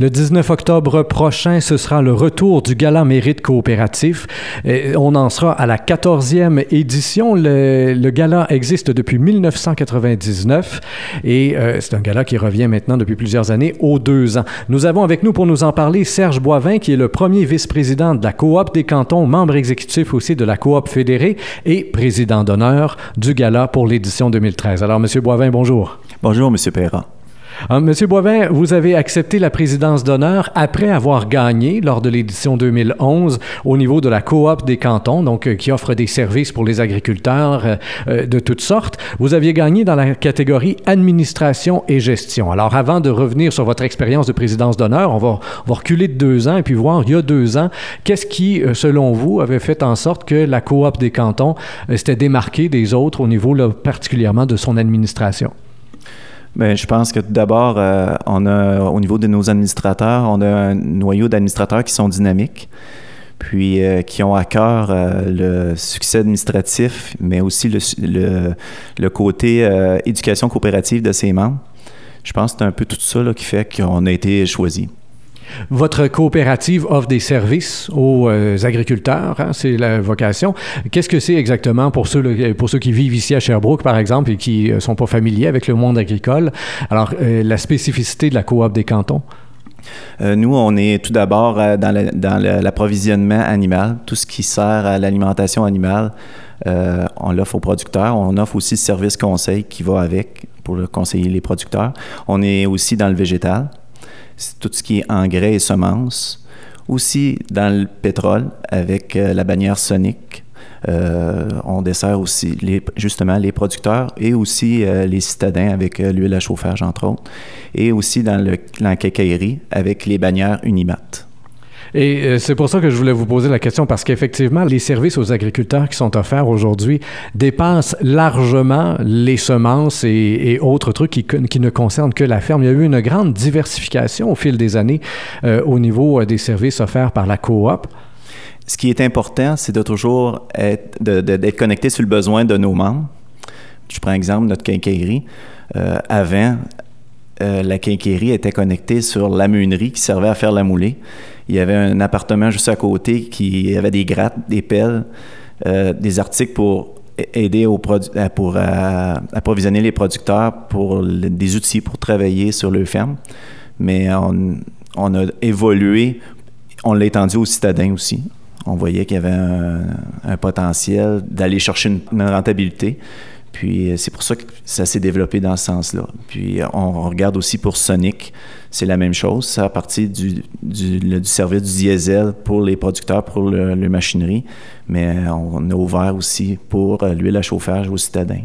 Le 19 octobre prochain, ce sera le retour du Gala Mérite Coopératif. On en sera à la 14e édition. Le, le gala existe depuis 1999 et euh, c'est un gala qui revient maintenant depuis plusieurs années aux deux ans. Nous avons avec nous pour nous en parler Serge Boivin, qui est le premier vice-président de la Coop des cantons, membre exécutif aussi de la Coop fédérée et président d'honneur du gala pour l'édition 2013. Alors, Monsieur Boivin, bonjour. Bonjour, Monsieur Perra. Ah, Monsieur Boivin, vous avez accepté la présidence d'honneur après avoir gagné lors de l'édition 2011 au niveau de la coop des cantons, donc euh, qui offre des services pour les agriculteurs euh, euh, de toutes sortes. Vous aviez gagné dans la catégorie administration et gestion. Alors, avant de revenir sur votre expérience de présidence d'honneur, on va, reculer de deux ans et puis voir, il y a deux ans, qu'est-ce qui, selon vous, avait fait en sorte que la coop des cantons s'était démarquée des autres au niveau particulièrement de son administration? Bien, je pense que d'abord, euh, on a, au niveau de nos administrateurs, on a un noyau d'administrateurs qui sont dynamiques, puis euh, qui ont à cœur euh, le succès administratif, mais aussi le, le, côté éducation coopérative de ses membres. Je pense que c'est un peu tout ça là, qui fait qu'on a été choisi. Votre coopérative offre des services aux euh, agriculteurs, hein, c'est la vocation. Qu'est-ce que c'est exactement pour ceux, pour ceux qui vivent ici à Sherbrooke, par exemple, et qui ne euh, sont pas familiers avec le monde agricole? Alors, euh, la spécificité de la coop des cantons? Nous, on est tout d'abord dans l'approvisionnement animal, tout ce qui sert à l'alimentation animale. On l'offre aux producteurs. On offre aussi le service conseil qui va avec pour conseiller les producteurs. On est aussi dans le végétal tout ce qui est engrais et semences. Aussi dans le pétrole avec euh, la bannière Sonic. Euh, on dessert aussi justement les producteurs et aussi euh, les citadins avec l'huile à chauffage, entre autres. Et aussi dans le, la avec les bannières Unimat. Et euh, c'est pour ça que je voulais vous poser la question, parce qu'effectivement, les services aux agriculteurs qui sont offerts aujourd'hui dépassent largement les semences et, autres trucs qui, ne concernent que la ferme. Il y a eu une grande diversification au fil des années euh, au niveau euh, des services offerts par la coop. Ce qui est important, c'est de toujours être, connecté sur le besoin de nos membres. Je prends exemple notre quincaillerie. Avant, la quincaillerie était connectée sur la meunerie qui servait à faire la moulée. Il y avait un appartement juste à côté qui avait des grattes, des pelles, euh, des articles pour aider au pour approvisionner les producteurs pour le, des outils pour travailler sur leur ferme. Mais on, a évolué, on l'a étendu aux citadins aussi. On voyait qu'il y avait un, potentiel d'aller chercher une rentabilité. Puis c'est pour ça que ça s'est développé dans ce sens-là. Puis on regarde aussi pour Sonic, c'est la même chose. Ça a partir du, du, service du diesel pour les producteurs, pour le, le machinerie, mais on a ouvert aussi pour l'huile à chauffage aux citadins.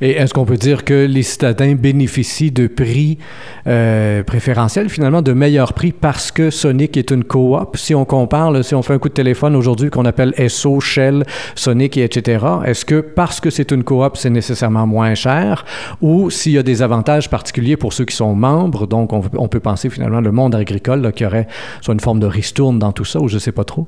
Et est-ce qu'on peut dire que les citadins bénéficient de prix euh, préférentiels, finalement, de meilleurs prix parce que Sonic est une coop? Si on compare, si on fait un coup de téléphone aujourd'hui qu'on appelle SO, Shell, Sonic, et etc., est-ce que parce que c'est une coop, c'est nécessairement moins cher? Ou s'il y a des avantages particuliers pour ceux qui sont membres, donc on, peut penser finalement le monde agricole qui aurait soit une forme de ristourne dans tout ça, ou je ne sais pas trop?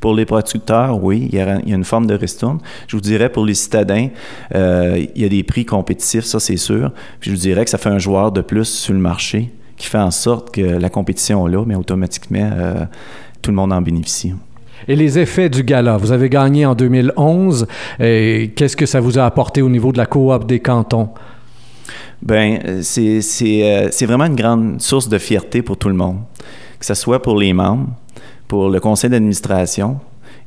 Pour les producteurs, oui, il y, a, il y, a, une forme de ristourne. Je vous dirais, pour les citadins, euh, il y a des prix compétitifs, ça c'est sûr. Puis je vous dirais que ça fait un joueur de plus sur le marché qui fait en sorte que la compétition est là, mais automatiquement, euh, tout le monde en bénéficie. Et les effets du gala, vous avez gagné en 2011. Qu'est-ce que ça vous a apporté au niveau de la coop des cantons? Bien, c'est euh, vraiment une grande source de fierté pour tout le monde, que ce soit pour les membres, pour le conseil d'administration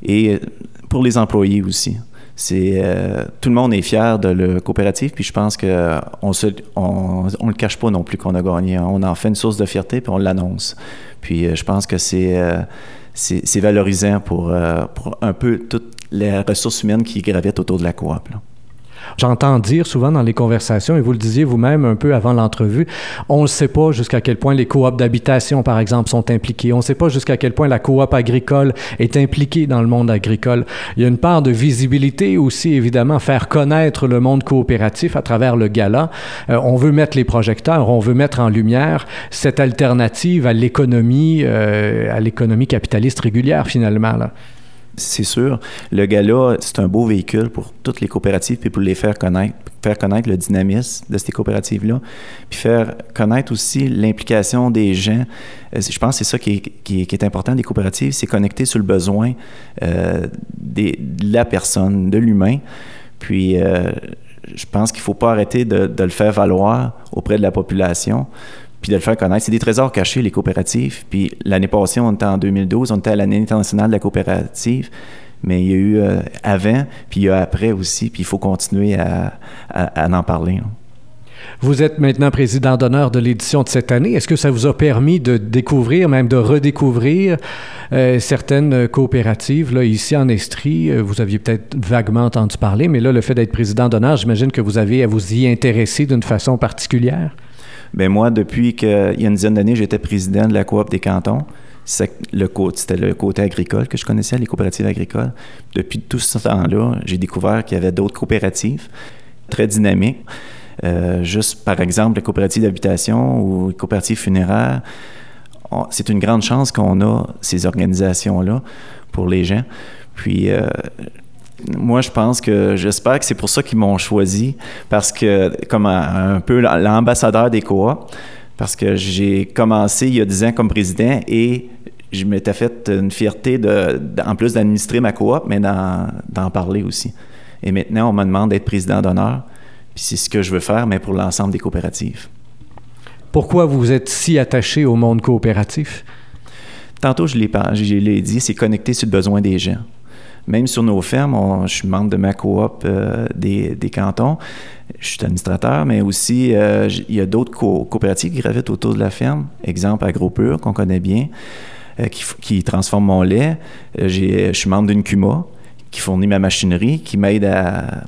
et pour les employés aussi. Euh, tout le monde est fier de le coopérative, puis je pense que on se on, on le cache pas non plus qu'on a gagné. On en fait une source de fierté puis on l'annonce. Puis euh, je pense que c'est euh, valorisant pour, pour un peu toutes les ressources humaines qui gravitent autour de la coop. J'entends dire souvent dans les conversations, et vous le disiez vous-même un peu avant l'entrevue, on ne sait pas jusqu'à quel point les coops d'habitation, par exemple, sont impliqués. On ne sait pas jusqu'à quel point la coop agricole est impliquée dans le monde agricole. Il y a une part de visibilité aussi, évidemment, faire connaître le monde coopératif à travers le gala. Euh, on veut mettre les projecteurs, on veut mettre en lumière cette alternative à l'économie, euh, à l'économie capitaliste régulière, finalement. Là c'est sûr. Le gala, c'est un beau véhicule pour toutes les coopératives puis pour les faire connaître, faire connaître le dynamisme de ces coopératives-là, puis faire connaître aussi l'implication des gens. Euh, je pense que c'est ça qui est, important des coopératives, c'est connecter sur le besoin euh, de la personne, de l'humain. Puis, euh, je pense qu'il ne faut pas arrêter de, le faire valoir auprès de la population puis de le faire connaître. C'est des trésors cachés, les coopératives. Puis l'année passée, on était en 2012, on était à l'année internationale de la coopérative. Mais il y a eu euh, avant, puis il y a après aussi, puis il faut continuer à, en parler. Là. Vous êtes maintenant président d'honneur de l'édition de cette année. Est-ce que ça vous a permis de découvrir, même de redécouvrir euh, certaines coopératives? Là, ici en Estrie, euh, vous aviez peut-être vaguement entendu parler, mais là, le fait d'être président d'honneur, j'imagine que vous avez à vous y intéresser d'une façon particulière. Bien, moi, depuis qu'il y a une dizaine d'années, j'étais président de la coop des cantons. C'était le, le côté agricole que je connaissais, les coopératives agricoles. Depuis tout ce temps-là, j'ai découvert qu'il y avait d'autres coopératives très dynamiques. Euh, juste par exemple, les coopératives d'habitation ou les coopératives funéraires, c'est une grande chance qu'on a ces organisations-là pour les gens. Puis, euh, moi, je pense que j'espère que c'est pour ça qu'ils m'ont choisi, parce que, comme un, un peu l'ambassadeur des coops, parce que j'ai commencé il y a 10 ans comme président et je m'étais fait une fierté, de, de en plus d'administrer ma coop, mais d'en parler aussi. Et maintenant, on me demande d'être président d'honneur. Puis c'est ce que je veux faire, mais pour l'ensemble des coopératives. Pourquoi vous êtes si attaché au monde coopératif? Tantôt, je l'ai dit, c'est connecter sur le besoin des gens. Même sur nos fermes, je suis membre de ma coop euh, des, cantons. Je suis administrateur, mais aussi, euh, il y a d'autres co coopératives qui gravitent autour de la ferme. Exemple, AgroPure, qu'on connaît bien, euh, qui, transforme mon lait. je suis membre d'une CUMA qui fournit ma machinerie, qui m'aide à,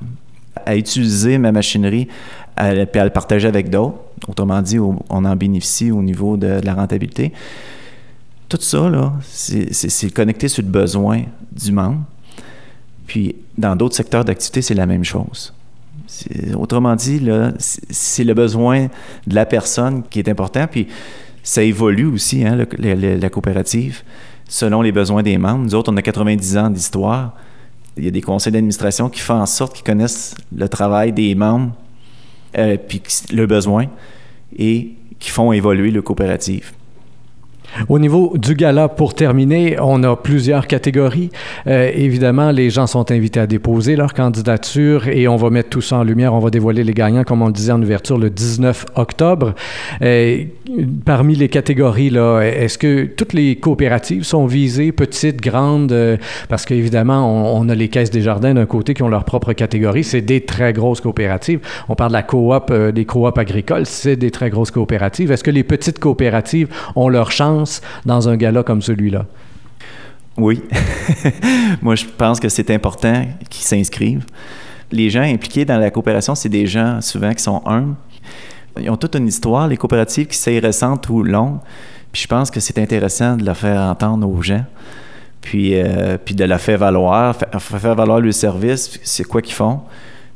utiliser ma machinerie à, puis à le partager avec d'autres. Autrement dit, on en bénéficie au niveau de, de la rentabilité. Tout ça, c'est connecté sur le besoin du membre. Puis, dans d'autres secteurs d'activité, c'est la même chose. Autrement dit, c'est le besoin de la personne qui est important. Puis, ça évolue aussi, hein, la coopérative, selon les besoins des membres. Nous autres, on a 90 ans d'histoire il y a des conseils d'administration qui font en sorte qu'ils connaissent le travail des membres, euh, puis le besoin, et qui font évoluer le coopérative. Au niveau du gala, pour terminer, on a plusieurs catégories. Euh, évidemment, les gens sont invités à déposer leur candidature et on va mettre tout ça en lumière. On va dévoiler les gagnants, comme on le disait en ouverture, le 19 octobre. Euh, parmi les catégories, là, est-ce que toutes les coopératives sont visées, petites, grandes? Euh, parce qu'évidemment, on, on, a les caisses des jardins d'un côté qui ont leur propre catégorie. C'est des très grosses coopératives. On parle de la coop, des coops agricoles, c'est des très grosses coopératives. Est-ce que les petites coopératives ont leur chance dans un gala comme celui-là? Oui. Moi, je pense que c'est important qu'ils s'inscrivent. Les gens impliqués dans la coopération, c'est des gens souvent qui sont humbles. Ils ont toute une histoire, les coopératives, qui sont récentes ou longues. Puis je pense que c'est intéressant de la faire entendre aux gens. Puis, euh, puis de la faire valoir, faire, faire valoir le service, c'est quoi qu'ils font.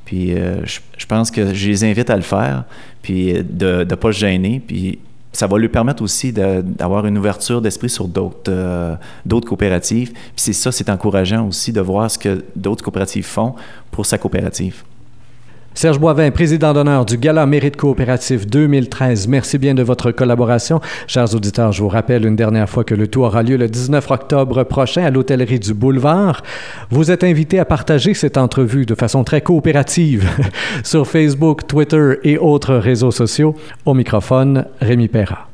Puis euh, je, je, pense que je les invite à le faire, puis de ne pas se gêner. Puis ça va lui permettre aussi d'avoir une ouverture d'esprit sur d'autres euh, coopératives. Puis c'est ça, c'est encourageant aussi de voir ce que d'autres coopératives font pour sa coopérative. Serge Boivin, président d'honneur du Gala Mérite Coopératif 2013. Merci bien de votre collaboration. Chers auditeurs, je vous rappelle une dernière fois que le tout aura lieu le 19 octobre prochain à l'hôtellerie du Boulevard. Vous êtes invités à partager cette entrevue de façon très coopérative sur Facebook, Twitter et autres réseaux sociaux. Au microphone, Rémi Perra.